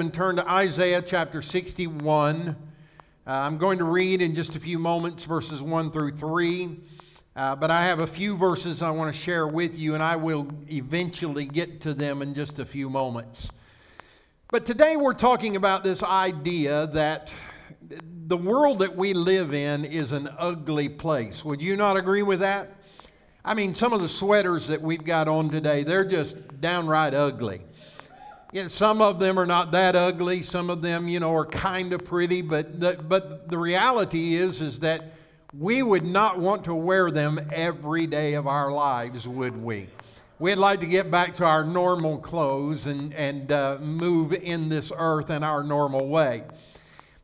and turn to Isaiah chapter 61. Uh, I'm going to read in just a few moments verses 1 through 3. Uh, but I have a few verses I want to share with you, and I will eventually get to them in just a few moments. But today we're talking about this idea that the world that we live in is an ugly place. Would you not agree with that? I mean, some of the sweaters that we've got on today, they're just downright ugly you know, some of them are not that ugly. Some of them, you know, are kind of pretty. But the, but the reality is, is that we would not want to wear them every day of our lives, would we? We'd like to get back to our normal clothes and, and uh, move in this earth in our normal way.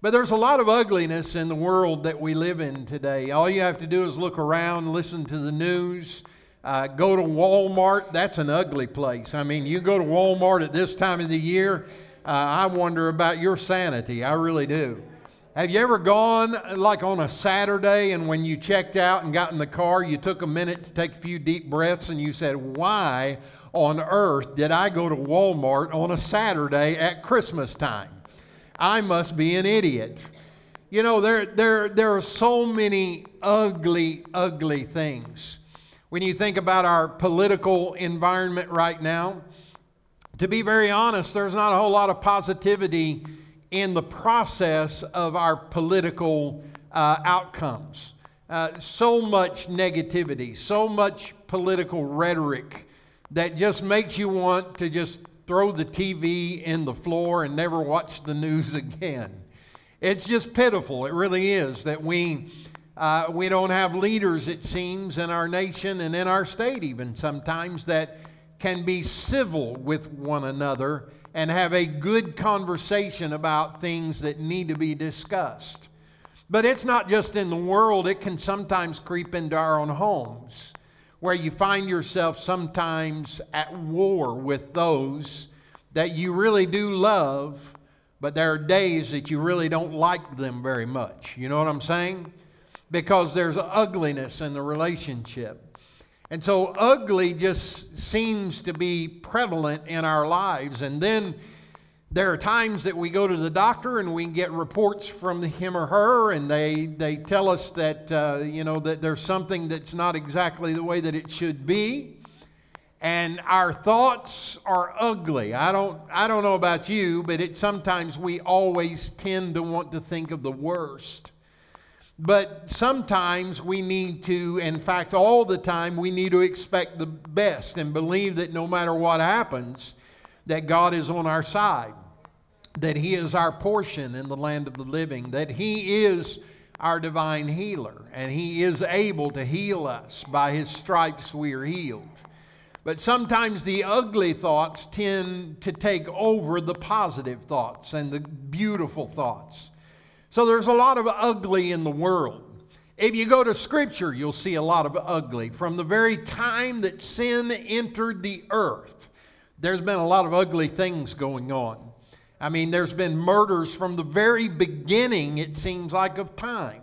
But there's a lot of ugliness in the world that we live in today. All you have to do is look around, listen to the news uh, go to Walmart, that's an ugly place. I mean, you go to Walmart at this time of the year, uh, I wonder about your sanity. I really do. Have you ever gone like on a Saturday and when you checked out and got in the car, you took a minute to take a few deep breaths and you said, Why on earth did I go to Walmart on a Saturday at Christmas time? I must be an idiot. You know, there, there, there are so many ugly, ugly things. When you think about our political environment right now, to be very honest, there's not a whole lot of positivity in the process of our political uh, outcomes. Uh, so much negativity, so much political rhetoric that just makes you want to just throw the TV in the floor and never watch the news again. It's just pitiful. It really is that we uh, we don't have leaders, it seems, in our nation and in our state, even sometimes, that can be civil with one another and have a good conversation about things that need to be discussed. But it's not just in the world, it can sometimes creep into our own homes, where you find yourself sometimes at war with those that you really do love, but there are days that you really don't like them very much. You know what I'm saying? Because there's ugliness in the relationship. And so, ugly just seems to be prevalent in our lives. And then there are times that we go to the doctor and we get reports from him or her, and they, they tell us that, uh, you know, that there's something that's not exactly the way that it should be. And our thoughts are ugly. I don't, I don't know about you, but it, sometimes we always tend to want to think of the worst. But sometimes we need to, in fact, all the time, we need to expect the best and believe that no matter what happens, that God is on our side, that He is our portion in the land of the living, that He is our divine healer, and He is able to heal us. By His stripes we are healed. But sometimes the ugly thoughts tend to take over the positive thoughts and the beautiful thoughts. So there's a lot of ugly in the world. If you go to Scripture, you'll see a lot of ugly. From the very time that sin entered the earth, there's been a lot of ugly things going on. I mean, there's been murders from the very beginning, it seems like, of time,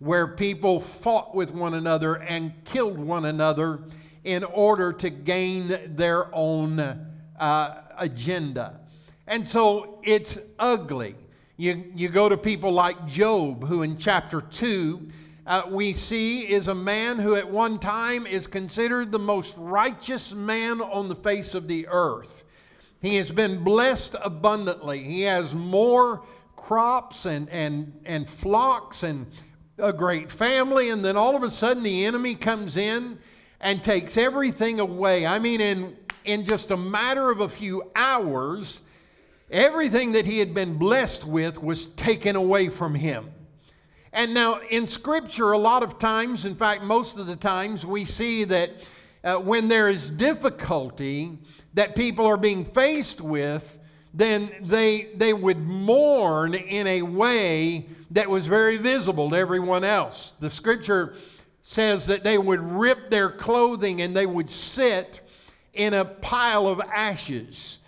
where people fought with one another and killed one another in order to gain their own uh, agenda. And so it's ugly. You, you go to people like Job, who in chapter 2 uh, we see is a man who at one time is considered the most righteous man on the face of the earth. He has been blessed abundantly. He has more crops and, and, and flocks and a great family, and then all of a sudden the enemy comes in and takes everything away. I mean, in, in just a matter of a few hours, Everything that he had been blessed with was taken away from him. And now, in Scripture, a lot of times, in fact, most of the times, we see that uh, when there is difficulty that people are being faced with, then they, they would mourn in a way that was very visible to everyone else. The Scripture says that they would rip their clothing and they would sit in a pile of ashes.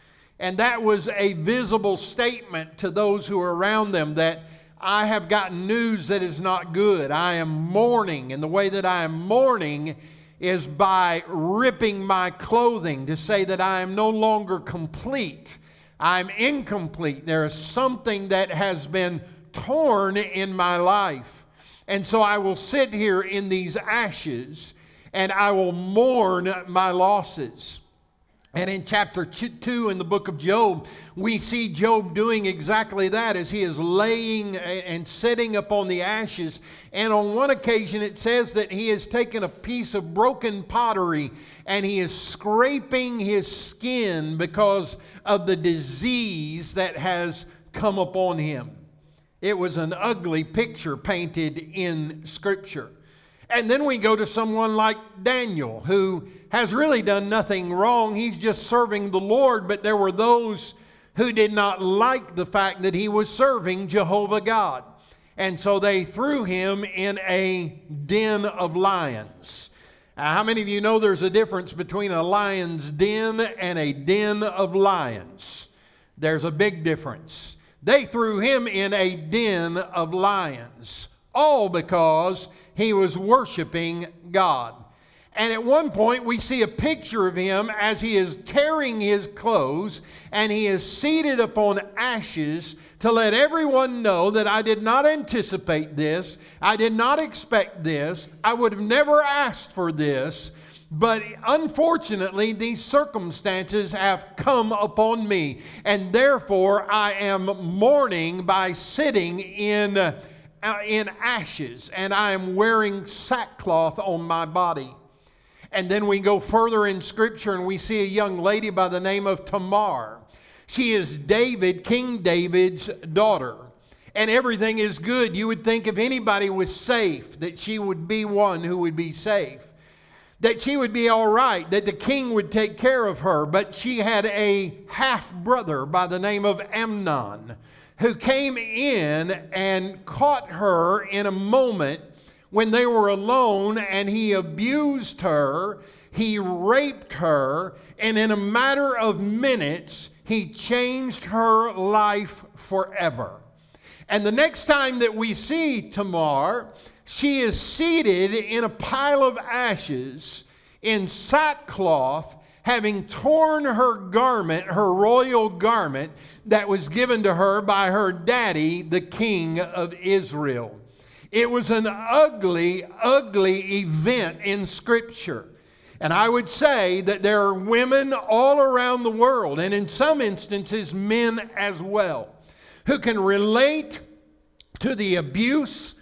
And that was a visible statement to those who were around them that I have gotten news that is not good. I am mourning. And the way that I am mourning is by ripping my clothing to say that I am no longer complete. I'm incomplete. There is something that has been torn in my life. And so I will sit here in these ashes and I will mourn my losses. And in chapter 2 in the book of Job, we see Job doing exactly that as he is laying and sitting upon the ashes. And on one occasion, it says that he has taken a piece of broken pottery and he is scraping his skin because of the disease that has come upon him. It was an ugly picture painted in Scripture. And then we go to someone like Daniel, who has really done nothing wrong. He's just serving the Lord, but there were those who did not like the fact that he was serving Jehovah God. And so they threw him in a den of lions. Now, how many of you know there's a difference between a lion's den and a den of lions? There's a big difference. They threw him in a den of lions, all because he was worshiping God. And at one point, we see a picture of him as he is tearing his clothes and he is seated upon ashes to let everyone know that I did not anticipate this. I did not expect this. I would have never asked for this. But unfortunately, these circumstances have come upon me. And therefore, I am mourning by sitting in, Uh, in ashes and I am wearing sackcloth on my body. And then we go further in Scripture and we see a young lady by the name of Tamar. She is David, King David's daughter. And everything is good. You would think if anybody was safe, that she would be one who would be safe. That she would be all right, that the king would take care of her. But she had a half brother by the name of Amnon who came in and caught her in a moment when they were alone and he abused her, he raped her, and in a matter of minutes, he changed her life forever. And the next time that we see Tamar, she is seated in a pile of ashes in sackcloth, having torn her garment, her royal garment, that was given to her by her daddy, the king of Israel. It was an ugly, ugly event in Scripture. And I would say that there are women all around the world, and in some instances, men as well, who can relate to the abuse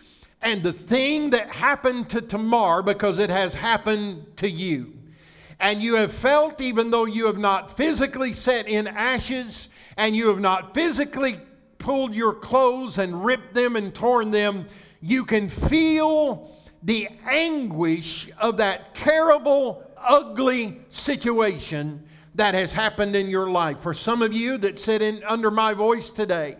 and the thing that happened to Tamar because it has happened to you. And you have felt, even though you have not physically set in ashes and you have not physically pulled your clothes and ripped them and torn them, you can feel the anguish of that terrible, ugly situation that has happened in your life. For some of you that sit in under my voice today,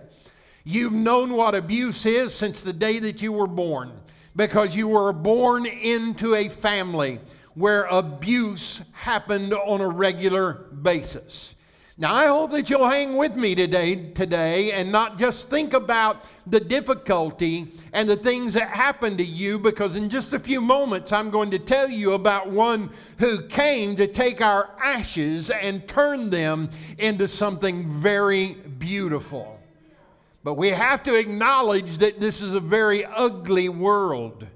you've known what abuse is since the day that you were born because you were born into a family where abuse happened on a regular basis. Now, I hope that you'll hang with me today, today and not just think about the difficulty and the things that happened to you, because in just a few moments, I'm going to tell you about one who came to take our ashes and turn them into something very beautiful. But we have to acknowledge that this is a very ugly world.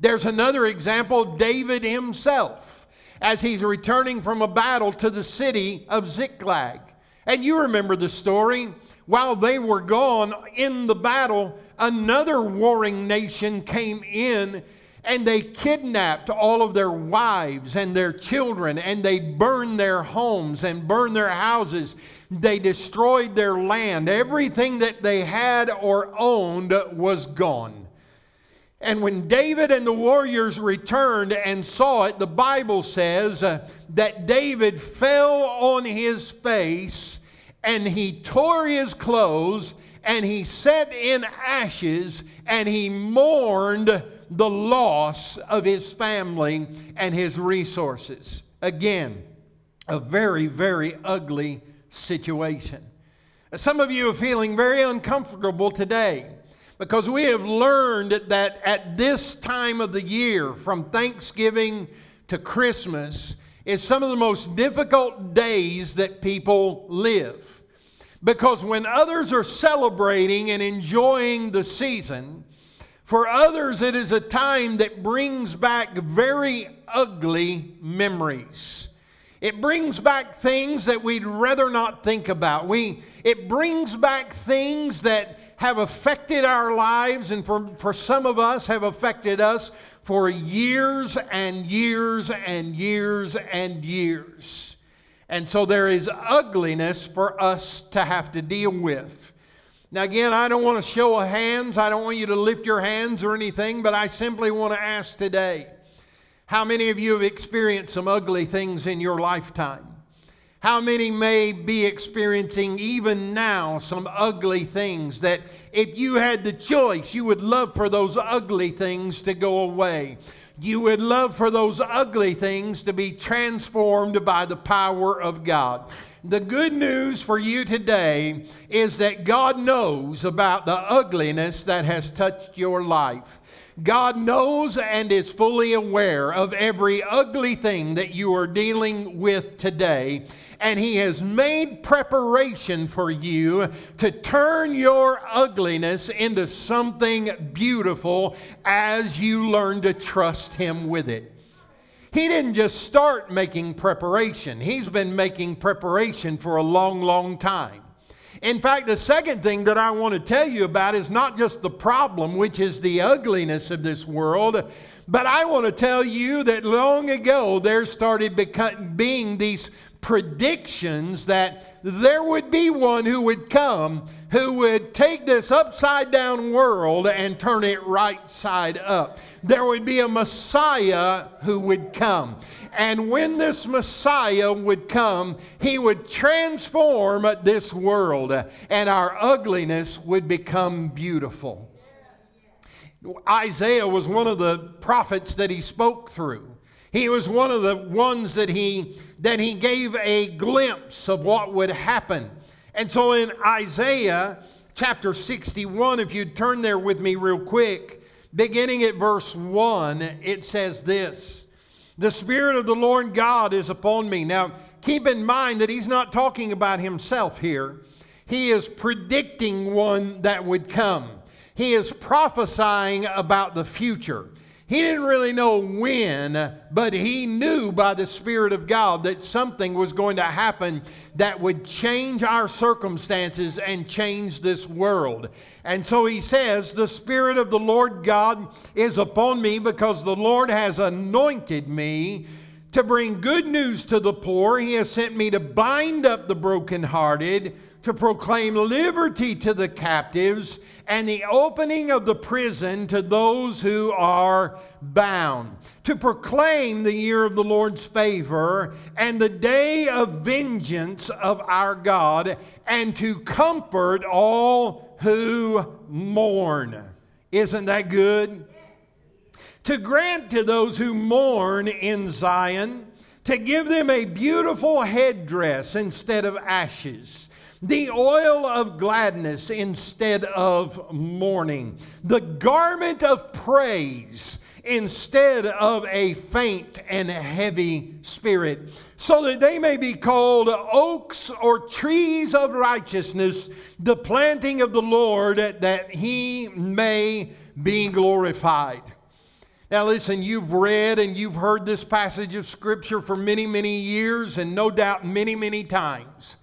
There's another example David himself as he's returning from a battle to the city of Ziklag. And you remember the story. While they were gone in the battle, another warring nation came in and they kidnapped all of their wives and their children and they burned their homes and burned their houses. They destroyed their land. Everything that they had or owned was gone. And when David and the warriors returned and saw it, the Bible says uh, that David fell on his face and he tore his clothes and he sat in ashes and he mourned the loss of his family and his resources. Again, a very, very ugly situation. Some of you are feeling very uncomfortable today because we have learned that at this time of the year, from Thanksgiving to Christmas, is some of the most difficult days that people live Because when others are celebrating and enjoying the season, for others it is a time that brings back very ugly memories. It brings back things that we'd rather not think about. We, it brings back things that have affected our lives, and for, for some of us, have affected us for years and years and years and years. And so there is ugliness for us to have to deal with. Now, again, I don't want to show hands. I don't want you to lift your hands or anything, but I simply want to ask today how many of you have experienced some ugly things in your lifetime? How many may be experiencing even now some ugly things that if you had the choice, you would love for those ugly things to go away? You would love for those ugly things to be transformed by the power of God. The good news for you today is that God knows about the ugliness that has touched your life. God knows and is fully aware of every ugly thing that you are dealing with today and He has made preparation for you to turn your ugliness into something beautiful as you learn to trust Him with it. He didn't just start making preparation, He's been making preparation for a long, long time. In fact, the second thing that I want to tell you about is not just the problem, which is the ugliness of this world, but I want to tell you that long ago there started being these predictions that there would be one who would come who would take this upside down world and turn it right side up. There would be a Messiah who would come. And when this Messiah would come, he would transform this world, and our ugliness would become beautiful. Isaiah was one of the prophets that he spoke through. He was one of the ones that he, that he gave a glimpse of what would happen. And so in Isaiah chapter 61, if you'd turn there with me real quick, beginning at verse 1, it says this The Spirit of the Lord God is upon me. Now, keep in mind that he's not talking about himself here, he is predicting one that would come. He is prophesying about the future. He didn't really know when, but he knew by the Spirit of God that something was going to happen that would change our circumstances and change this world. And so he says, The Spirit of the Lord God is upon me because the Lord has anointed me to bring good news to the poor. He has sent me to bind up the brokenhearted, to proclaim liberty to the captives and the opening of the prison to those who are bound, to proclaim the year of the Lord's favor and the day of vengeance of our God, and to comfort all who mourn. Isn't that good? To grant to those who mourn in Zion, to give them a beautiful headdress instead of ashes the oil of gladness instead of mourning, the garment of praise instead of a faint and heavy spirit, so that they may be called oaks or trees of righteousness, the planting of the Lord, that he may be glorified. Now, listen, you've read and you've heard this passage of Scripture for many, many years, and no doubt many, many times.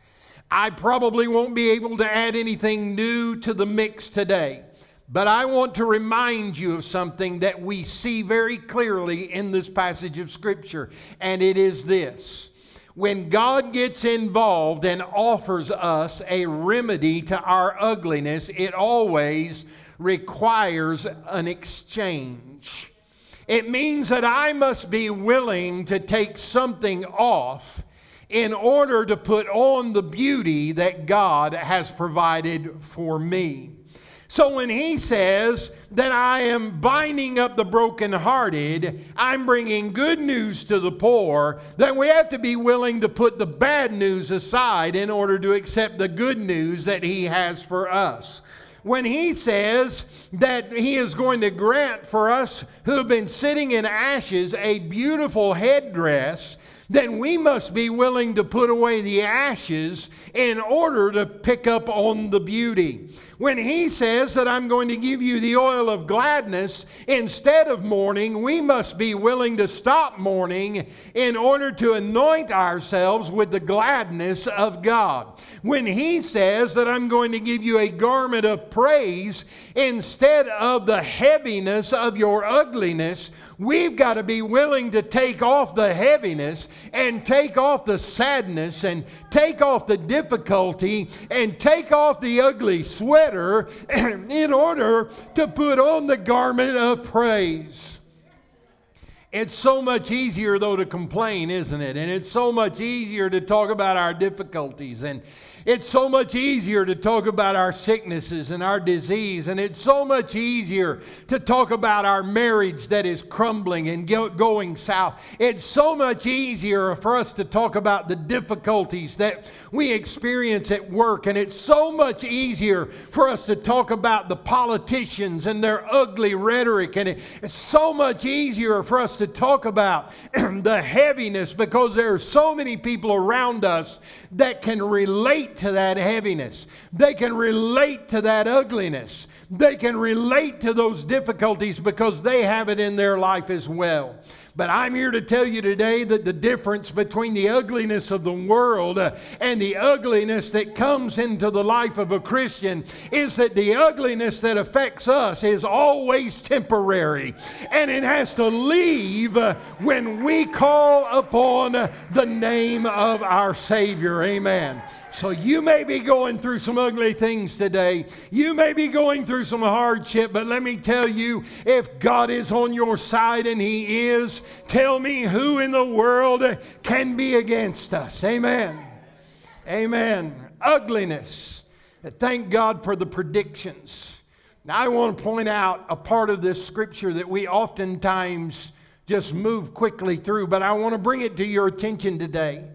I probably won't be able to add anything new to the mix today. But I want to remind you of something that we see very clearly in this passage of Scripture, and it is this. When God gets involved and offers us a remedy to our ugliness, it always requires an exchange. It means that I must be willing to take something off in order to put on the beauty that God has provided for me. So when he says that I am binding up the brokenhearted, I'm bringing good news to the poor, then we have to be willing to put the bad news aside in order to accept the good news that he has for us when he says that he is going to grant for us who have been sitting in ashes a beautiful headdress then we must be willing to put away the ashes in order to pick up on the beauty. When he says that I'm going to give you the oil of gladness instead of mourning, we must be willing to stop mourning in order to anoint ourselves with the gladness of God. When he says that I'm going to give you a garment of praise instead of the heaviness of your ugliness, We've got to be willing to take off the heaviness and take off the sadness and take off the difficulty and take off the ugly sweater in order to put on the garment of praise. It's so much easier, though, to complain, isn't it? And it's so much easier to talk about our difficulties and it's so much easier to talk about our sicknesses and our disease, and it's so much easier to talk about our marriage that is crumbling and going south. It's so much easier for us to talk about the difficulties that we experience at work, and it's so much easier for us to talk about the politicians and their ugly rhetoric, and it's so much easier for us to talk about the heaviness because there are so many people around us that can relate to that heaviness. They can relate to that ugliness. They can relate to those difficulties because they have it in their life as well. But I'm here to tell you today that the difference between the ugliness of the world uh, and the ugliness that comes into the life of a Christian is that the ugliness that affects us is always temporary. And it has to leave uh, when we call upon the name of our Savior. Amen. So you may be going through some ugly things today. You may be going through some hardship, but let me tell you if God is on your side and He is, tell me who in the world can be against us. Amen. Amen. Ugliness. Thank God for the predictions. Now, I want to point out a part of this scripture that we oftentimes just move quickly through, but I want to bring it to your attention today.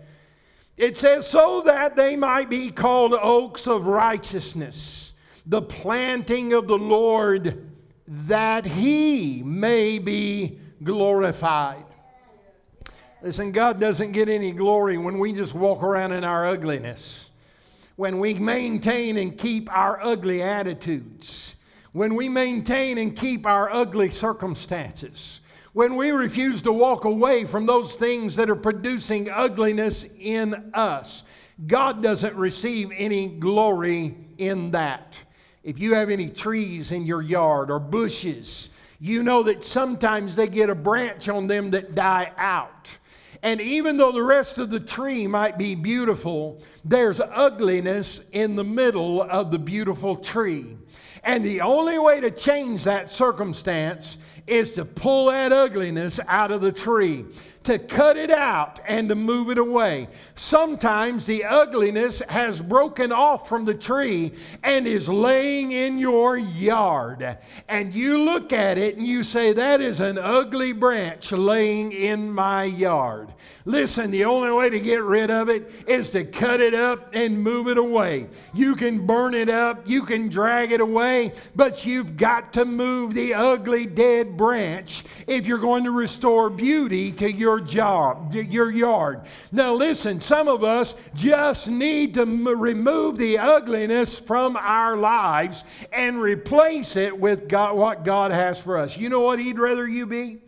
It says, so that they might be called oaks of righteousness, the planting of the Lord, that he may be glorified. Listen, God doesn't get any glory when we just walk around in our ugliness, when we maintain and keep our ugly attitudes, when we maintain and keep our ugly circumstances when we refuse to walk away from those things that are producing ugliness in us. God doesn't receive any glory in that. If you have any trees in your yard or bushes, you know that sometimes they get a branch on them that die out. And even though the rest of the tree might be beautiful, there's ugliness in the middle of the beautiful tree. And the only way to change that circumstance is to pull that ugliness out of the tree, to cut it out and to move it away. Sometimes the ugliness has broken off from the tree and is laying in your yard. And you look at it and you say, That is an ugly branch laying in my yard. Listen, the only way to get rid of it is to cut it up and move it away. You can burn it up, you can drag it away, but you've got to move the ugly dead branch if you're going to restore beauty to your job, your yard. Now, listen, some of us just need to m- remove the ugliness from our lives and replace it with God, what God has for us. You know what He'd rather you be?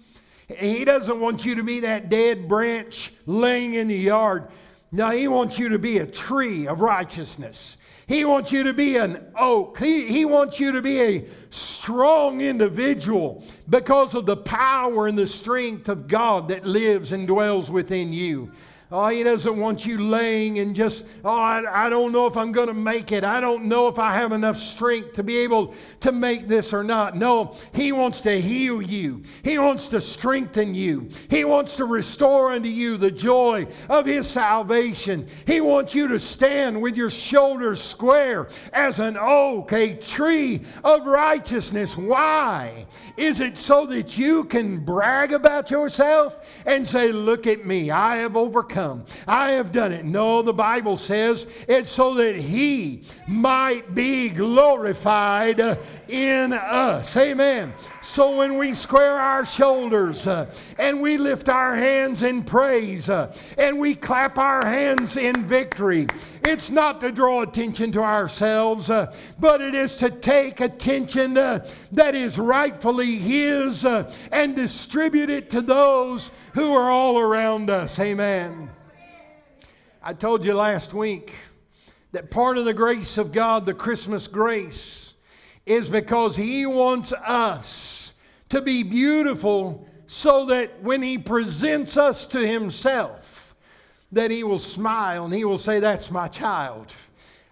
He doesn't want you to be that dead branch laying in the yard. No, He wants you to be a tree of righteousness. He wants you to be an oak. He, he wants you to be a strong individual because of the power and the strength of God that lives and dwells within you. Oh, he doesn't want you laying and just, oh, I, I don't know if I'm going to make it. I don't know if I have enough strength to be able to make this or not. No, he wants to heal you. He wants to strengthen you. He wants to restore unto you the joy of his salvation. He wants you to stand with your shoulders square as an oak, a tree of righteousness. Why? Is it so that you can brag about yourself and say, Look at me, I have overcome? Come. I have done it. No, the Bible says it's so that He might be glorified in us. Amen. So when we square our shoulders uh, and we lift our hands in praise uh, and we clap our hands in victory, it's not to draw attention to ourselves, uh, but it is to take attention uh, that is rightfully His uh, and distribute it to those who are all around us. Amen. I told you last week that part of the grace of God, the Christmas grace, is because He wants us to be beautiful so that when he presents us to himself that he will smile and he will say that's my child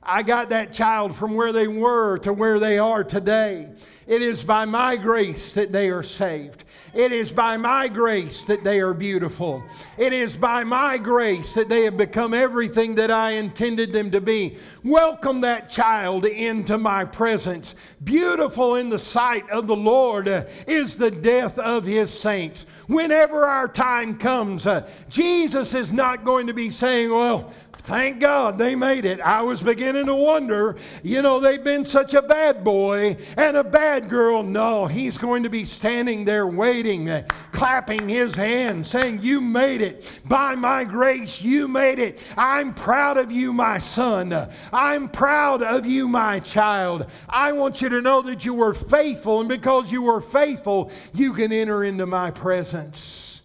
i got that child from where they were to where they are today it is by my grace that they are saved it is by my grace that they are beautiful. It is by my grace that they have become everything that I intended them to be. Welcome that child into my presence. Beautiful in the sight of the Lord is the death of his saints. Whenever our time comes, uh, Jesus is not going to be saying, Well, Thank God they made it. I was beginning to wonder, you know, they've been such a bad boy and a bad girl. No, he's going to be standing there waiting, uh, clapping his hands, saying, You made it. By my grace, you made it. I'm proud of you, my son. I'm proud of you, my child. I want you to know that you were faithful, and because you were faithful, you can enter into my presence.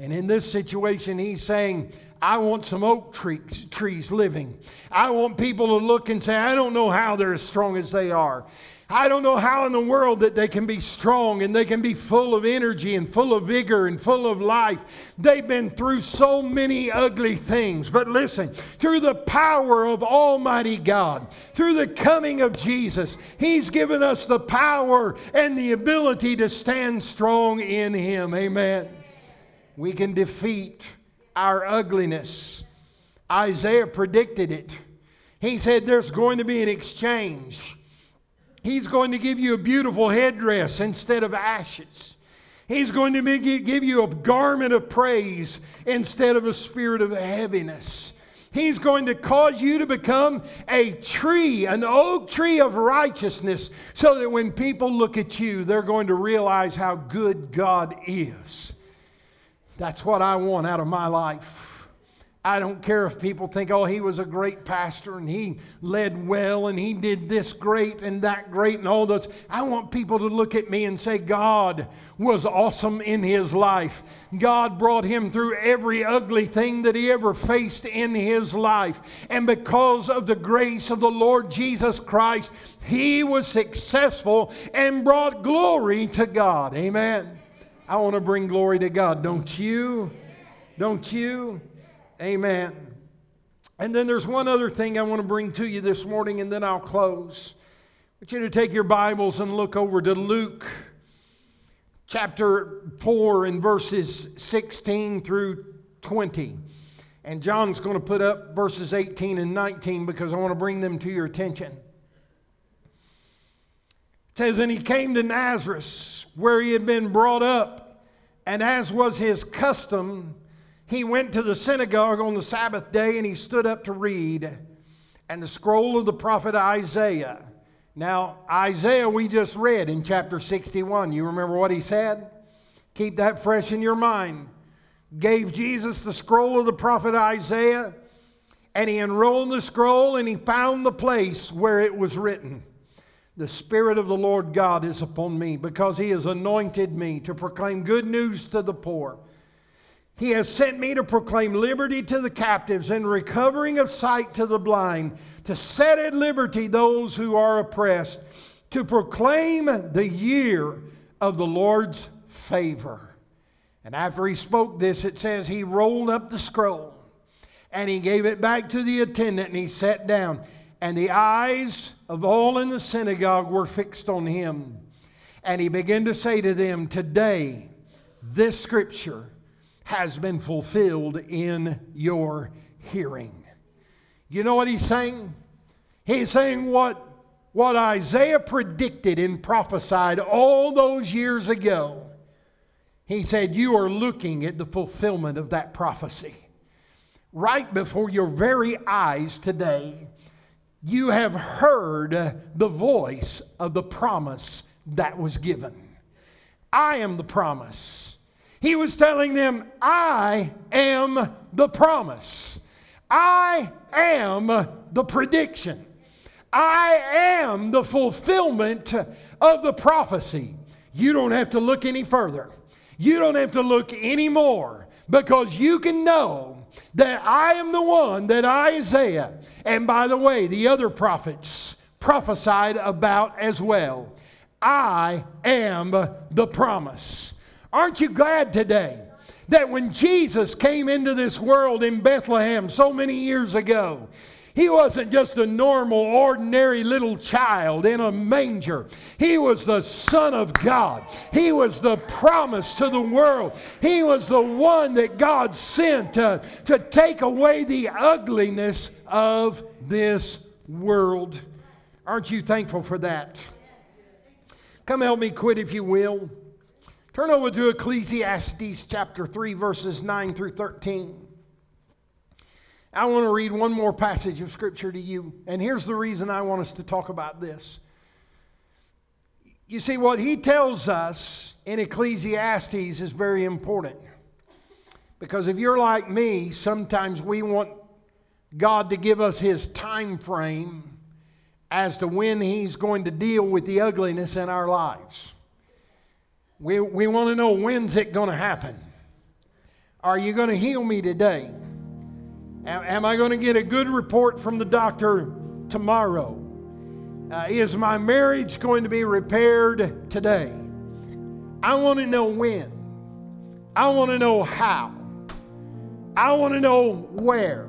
And in this situation, he's saying, I want some oak trees, trees living. I want people to look and say, I don't know how they're as strong as they are. I don't know how in the world that they can be strong and they can be full of energy and full of vigor and full of life. They've been through so many ugly things. But listen, through the power of Almighty God, through the coming of Jesus, He's given us the power and the ability to stand strong in Him. Amen. We can defeat our ugliness. Isaiah predicted it. He said there's going to be an exchange. He's going to give you a beautiful headdress instead of ashes. He's going to give you a garment of praise instead of a spirit of heaviness. He's going to cause you to become a tree, an oak tree of righteousness, so that when people look at you, they're going to realize how good God is. That's what I want out of my life. I don't care if people think, oh, he was a great pastor and he led well and he did this great and that great and all those. I want people to look at me and say, God was awesome in his life. God brought him through every ugly thing that he ever faced in his life. And because of the grace of the Lord Jesus Christ, he was successful and brought glory to God. Amen. I want to bring glory to God, don't you? Don't you? Amen. And then there's one other thing I want to bring to you this morning, and then I'll close. I want you to take your Bibles and look over to Luke chapter 4 and verses 16 through 20. And John's going to put up verses 18 and 19 because I want to bring them to your attention. Says, And he came to Nazareth, where he had been brought up, and as was his custom, he went to the synagogue on the Sabbath day and he stood up to read. And the scroll of the prophet Isaiah. Now, Isaiah, we just read in chapter 61. You remember what he said? Keep that fresh in your mind. Gave Jesus the scroll of the prophet Isaiah, and he unrolled the scroll and he found the place where it was written. The Spirit of the Lord God is upon me because He has anointed me to proclaim good news to the poor. He has sent me to proclaim liberty to the captives and recovering of sight to the blind, to set at liberty those who are oppressed, to proclaim the year of the Lord's favor. And after he spoke this, it says he rolled up the scroll and he gave it back to the attendant and he sat down. And the eyes of all in the synagogue were fixed on him. And he began to say to them, Today, this scripture has been fulfilled in your hearing. You know what he's saying? He's saying what, what Isaiah predicted and prophesied all those years ago. He said, You are looking at the fulfillment of that prophecy. right before your very eyes today, you have heard the voice of the promise that was given. I am the promise. He was telling them, I am the promise. I am the prediction. I am the fulfillment of the prophecy. You don't have to look any further. You don't have to look any more because you can know that I am the one that Isaiah, and by the way, the other prophets prophesied about as well. I am the promise. Aren't you glad today that when Jesus came into this world in Bethlehem so many years ago, he wasn't just a normal, ordinary little child in a manger. He was the Son of God. He was the promise to the world. He was the one that God sent to, to take away the ugliness of this world. Aren't you thankful for that? Come help me quit if you will. Turn over to Ecclesiastes chapter 3, verses 9 through 13. I want to read one more passage of Scripture to you, and here's the reason I want us to talk about this. You see, what he tells us in Ecclesiastes is very important. Because if you're like me, sometimes we want God to give us his time frame as to when he's going to deal with the ugliness in our lives. We, we want to know when's it going to happen? Are you going to heal me today? Am I going to get a good report from the doctor tomorrow? Uh, is my marriage going to be repaired today? I want to know when. I want to know how. I want to know where.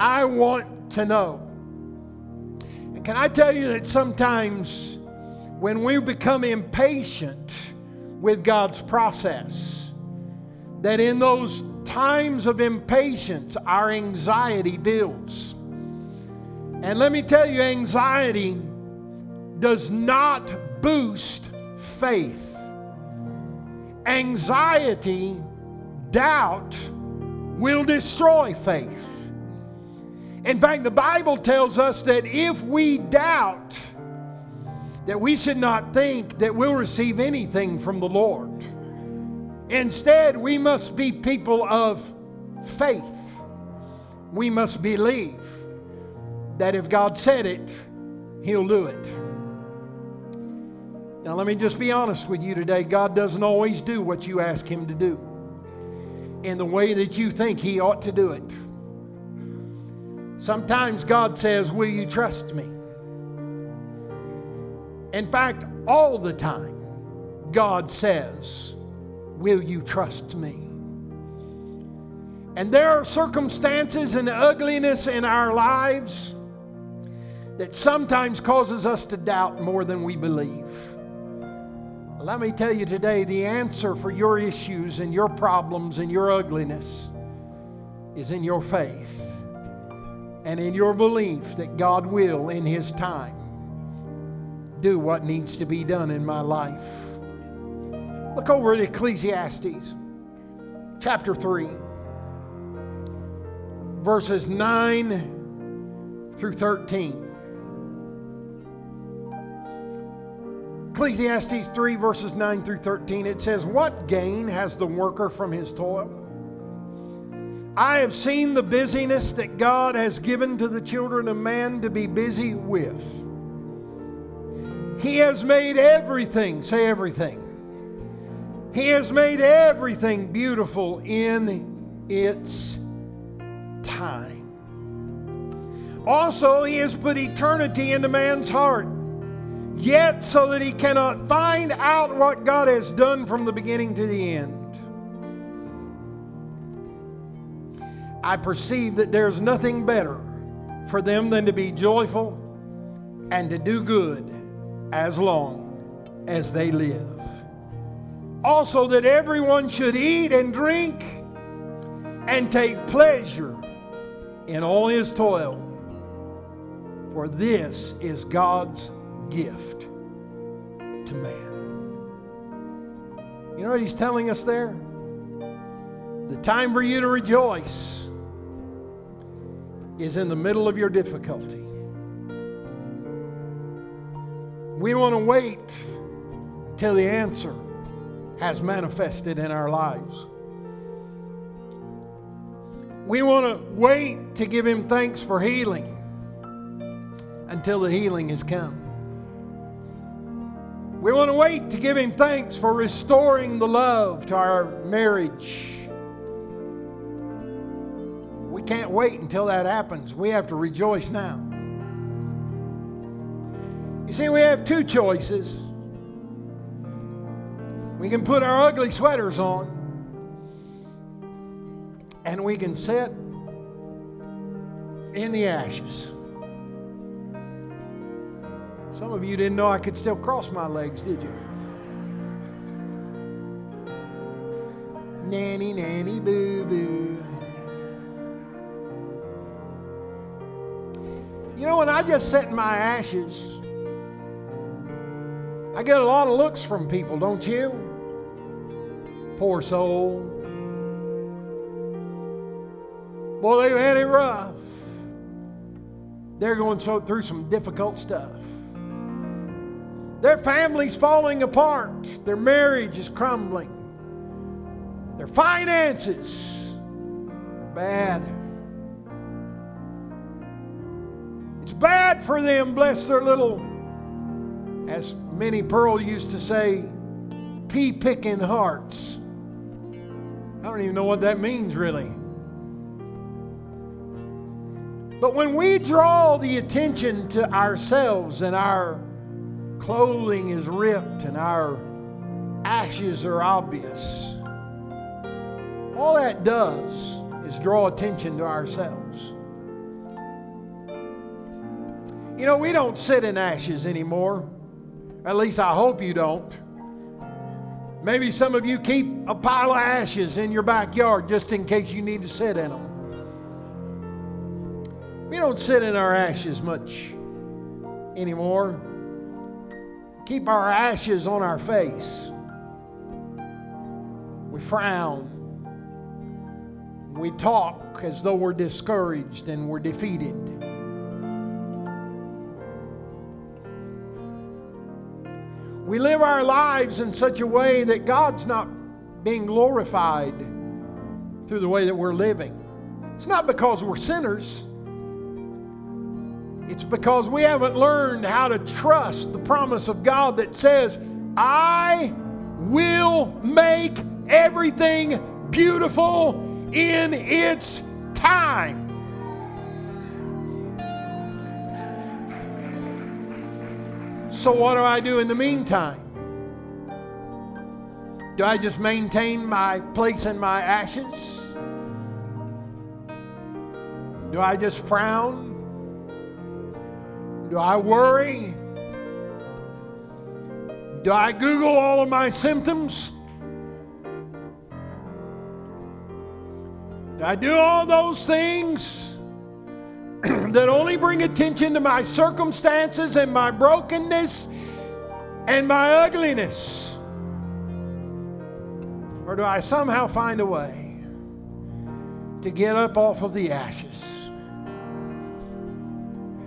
I want to know. And can I tell you that sometimes when we become impatient with God's process, that in those times of impatience, our anxiety builds. And let me tell you, anxiety does not boost faith. Anxiety, doubt, will destroy faith. In fact, the Bible tells us that if we doubt, that we should not think that we'll receive anything from the Lord. Instead, we must be people of faith. We must believe that if God said it, He'll do it. Now, let me just be honest with you today. God doesn't always do what you ask Him to do in the way that you think He ought to do it. Sometimes God says, Will you trust me? In fact, all the time, God says, Will you trust me? And there are circumstances and ugliness in our lives that sometimes causes us to doubt more than we believe. Let me tell you today the answer for your issues and your problems and your ugliness is in your faith and in your belief that God will, in His time, do what needs to be done in my life. Look over at Ecclesiastes chapter 3, verses 9 through 13. Ecclesiastes 3, verses 9 through 13, it says, What gain has the worker from his toil? I have seen the busyness that God has given to the children of man to be busy with. He has made everything, say everything, he has made everything beautiful in its time. Also, He has put eternity into man's heart, yet so that he cannot find out what God has done from the beginning to the end. I perceive that there's nothing better for them than to be joyful and to do good as long as they live also that everyone should eat and drink and take pleasure in all his toil. For this is God's gift to man. You know what he's telling us there? The time for you to rejoice is in the middle of your difficulty. We want to wait till the answer has manifested in our lives. We want to wait to give Him thanks for healing until the healing has come. We want to wait to give Him thanks for restoring the love to our marriage. We can't wait until that happens. We have to rejoice now. You see, we have two choices. We can put our ugly sweaters on and we can sit in the ashes. Some of you didn't know I could still cross my legs, did you? Nanny, nanny, boo, boo. You know, when I just sit in my ashes, I get a lot of looks from people, don't you? Poor soul. Boy, they've had it rough. They're going so, through some difficult stuff. Their family's falling apart. Their marriage is crumbling. Their finances are bad. It's bad for them, bless their little, as Minnie Pearl used to say, pea picking hearts. I don't even know what that means, really. But when we draw the attention to ourselves and our clothing is ripped and our ashes are obvious, all that does is draw attention to ourselves. You know, we don't sit in ashes anymore. At least I hope you don't. Maybe some of you keep a pile of ashes in your backyard just in case you need to sit in them. We don't sit in our ashes much anymore. Keep our ashes on our face. We frown. We talk as though we're discouraged and we're defeated. We live our lives in such a way that God's not being glorified through the way that we're living. It's not because we're sinners. It's because we haven't learned how to trust the promise of God that says, I will make everything beautiful in its time. So, what do I do in the meantime? Do I just maintain my place in my ashes? Do I just frown? Do I worry? Do I Google all of my symptoms? Do I do all those things that only bring attention to my circumstances and my brokenness and my ugliness? Or do I somehow find a way to get up off of the ashes?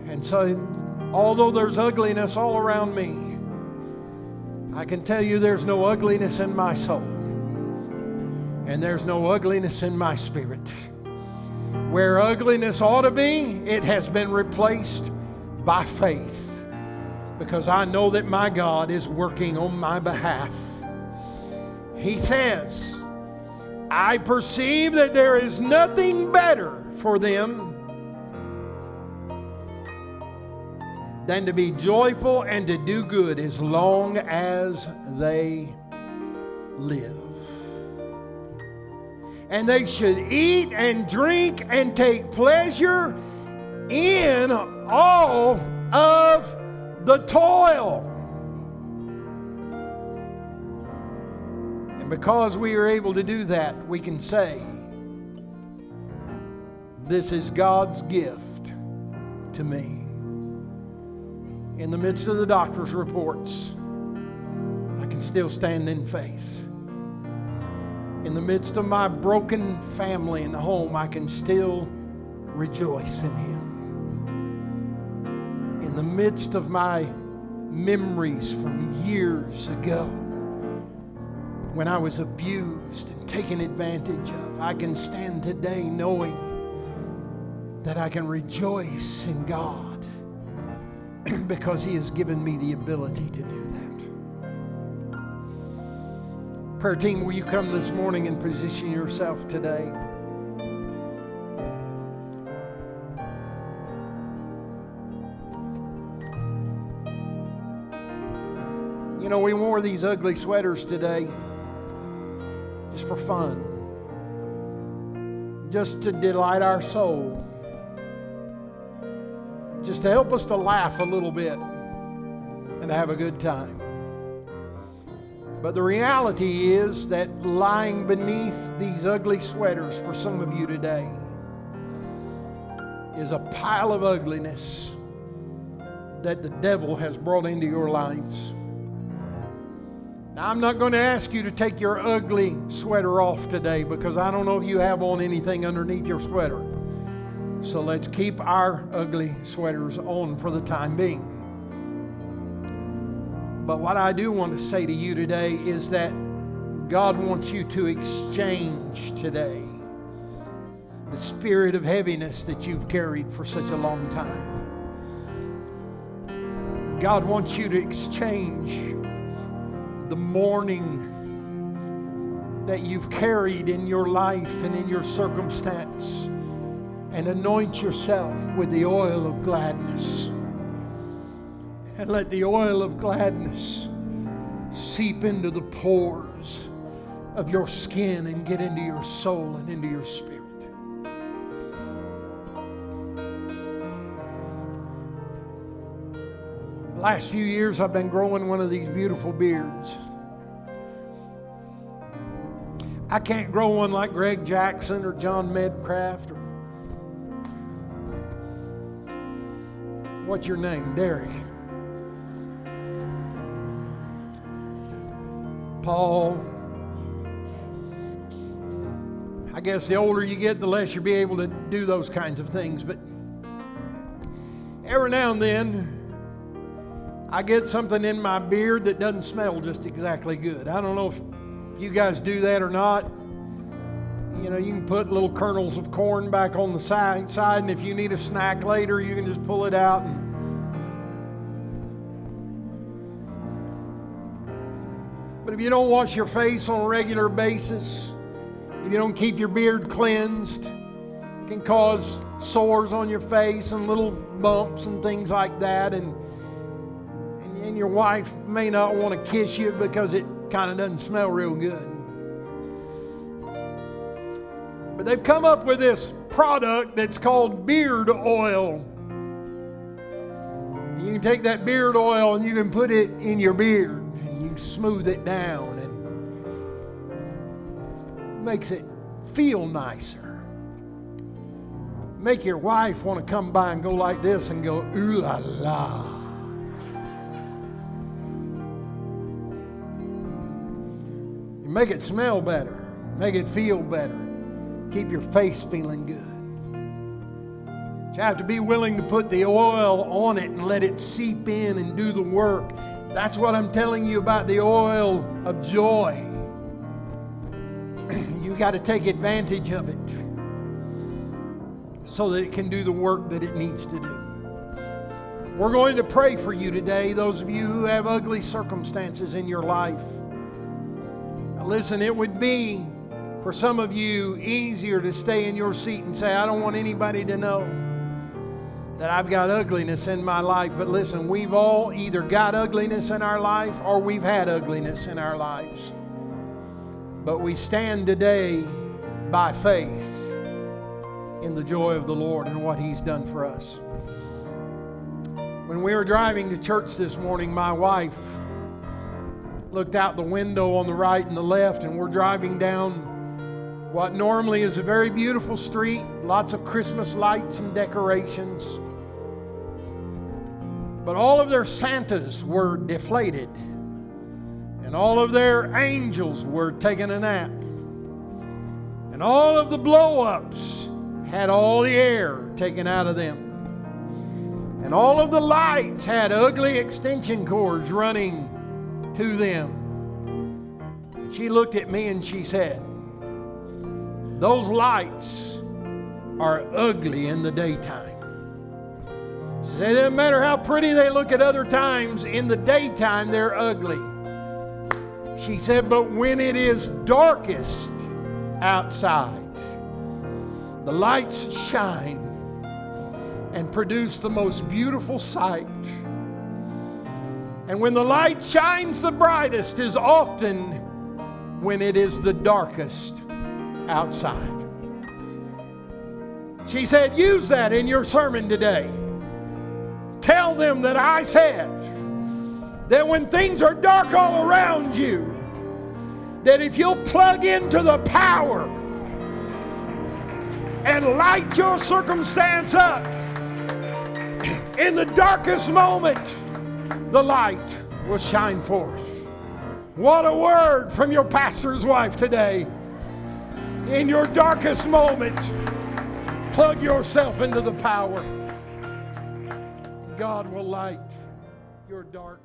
And so Although there's ugliness all around me, I can tell you there's no ugliness in my soul. And there's no ugliness in my spirit. Where ugliness ought to be, it has been replaced by faith. Because I know that my God is working on my behalf. He says, I perceive that there is nothing better for them than to be joyful and to do good as long as they live. And they should eat and drink and take pleasure in all of the toil. And because we are able to do that, we can say, This is God's gift to me in the midst of the doctor's reports, I can still stand in faith. In the midst of my broken family and home, I can still rejoice in Him. In the midst of my memories from years ago, when I was abused and taken advantage of, I can stand today knowing that I can rejoice in God because He has given me the ability to do that. Prayer team, will you come this morning and position yourself today? You know, we wore these ugly sweaters today just for fun, just to delight our soul, just to help us to laugh a little bit and to have a good time. But the reality is that lying beneath these ugly sweaters for some of you today is a pile of ugliness that the devil has brought into your lives. Now, I'm not going to ask you to take your ugly sweater off today because I don't know if you have on anything underneath your sweater. So let's keep our ugly sweaters on for the time being. But what I do want to say to you today is that God wants you to exchange today the spirit of heaviness that you've carried for such a long time. God wants you to exchange the mourning that you've carried in your life and in your circumstance and anoint yourself with the oil of gladness. And let the oil of gladness seep into the pores of your skin and get into your soul and into your spirit. last few years, I've been growing one of these beautiful beards. I can't grow one like Greg Jackson or John Medcraft or what's your name, Derek? Paul. I guess the older you get, the less you'll be able to do those kinds of things. But every now and then, I get something in my beard that doesn't smell just exactly good. I don't know if you guys do that or not. You know, you can put little kernels of corn back on the side, side and if you need a snack later, you can just pull it out and if you don't wash your face on a regular basis, if you don't keep your beard cleansed, it can cause sores on your face and little bumps and things like that. And and your wife may not want to kiss you because it kind of doesn't smell real good. But they've come up with this product that's called beard oil. You can take that beard oil and you can put it in your beard and you smooth it down and makes it feel nicer. Make your wife want to come by and go like this and go, ooh la la. Make it smell better. Make it feel better. Keep your face feeling good. you have to be willing to put the oil on it and let it seep in and do the work. That's what I'm telling you about the oil of joy. you got to take advantage of it so that it can do the work that it needs to do. We're going to pray for you today, those of you who have ugly circumstances in your life. Listen, it would be for some of you easier to stay in your seat and say, I don't want anybody to know that I've got ugliness in my life. But listen, we've all either got ugliness in our life or we've had ugliness in our lives. But we stand today by faith in the joy of the Lord and what He's done for us. When we were driving to church this morning, my wife looked out the window on the right and the left, and we're driving down what normally is a very beautiful street, lots of Christmas lights and decorations. But all of their Santas were deflated, and all of their angels were taking a nap, and all of the blow ups had all the air taken out of them. And all of the lights had ugly extension cords running to them. And she looked at me and she said, Those lights are ugly in the daytime. It doesn't matter how pretty they look at other times, in the daytime they're ugly. She said, But when it is darkest outside, the lights shine and produce the most beautiful sight. And when the light shines the brightest is often when it is the darkest outside. She said, Use that in your sermon today. Tell them that I said that when things are dark all around you, that if you'll plug into the power and light your circumstance up, in the darkest moment, the light will shine forth. What a word from your pastor's wife today. In your darkest moment, plug yourself into the power. God will light your dark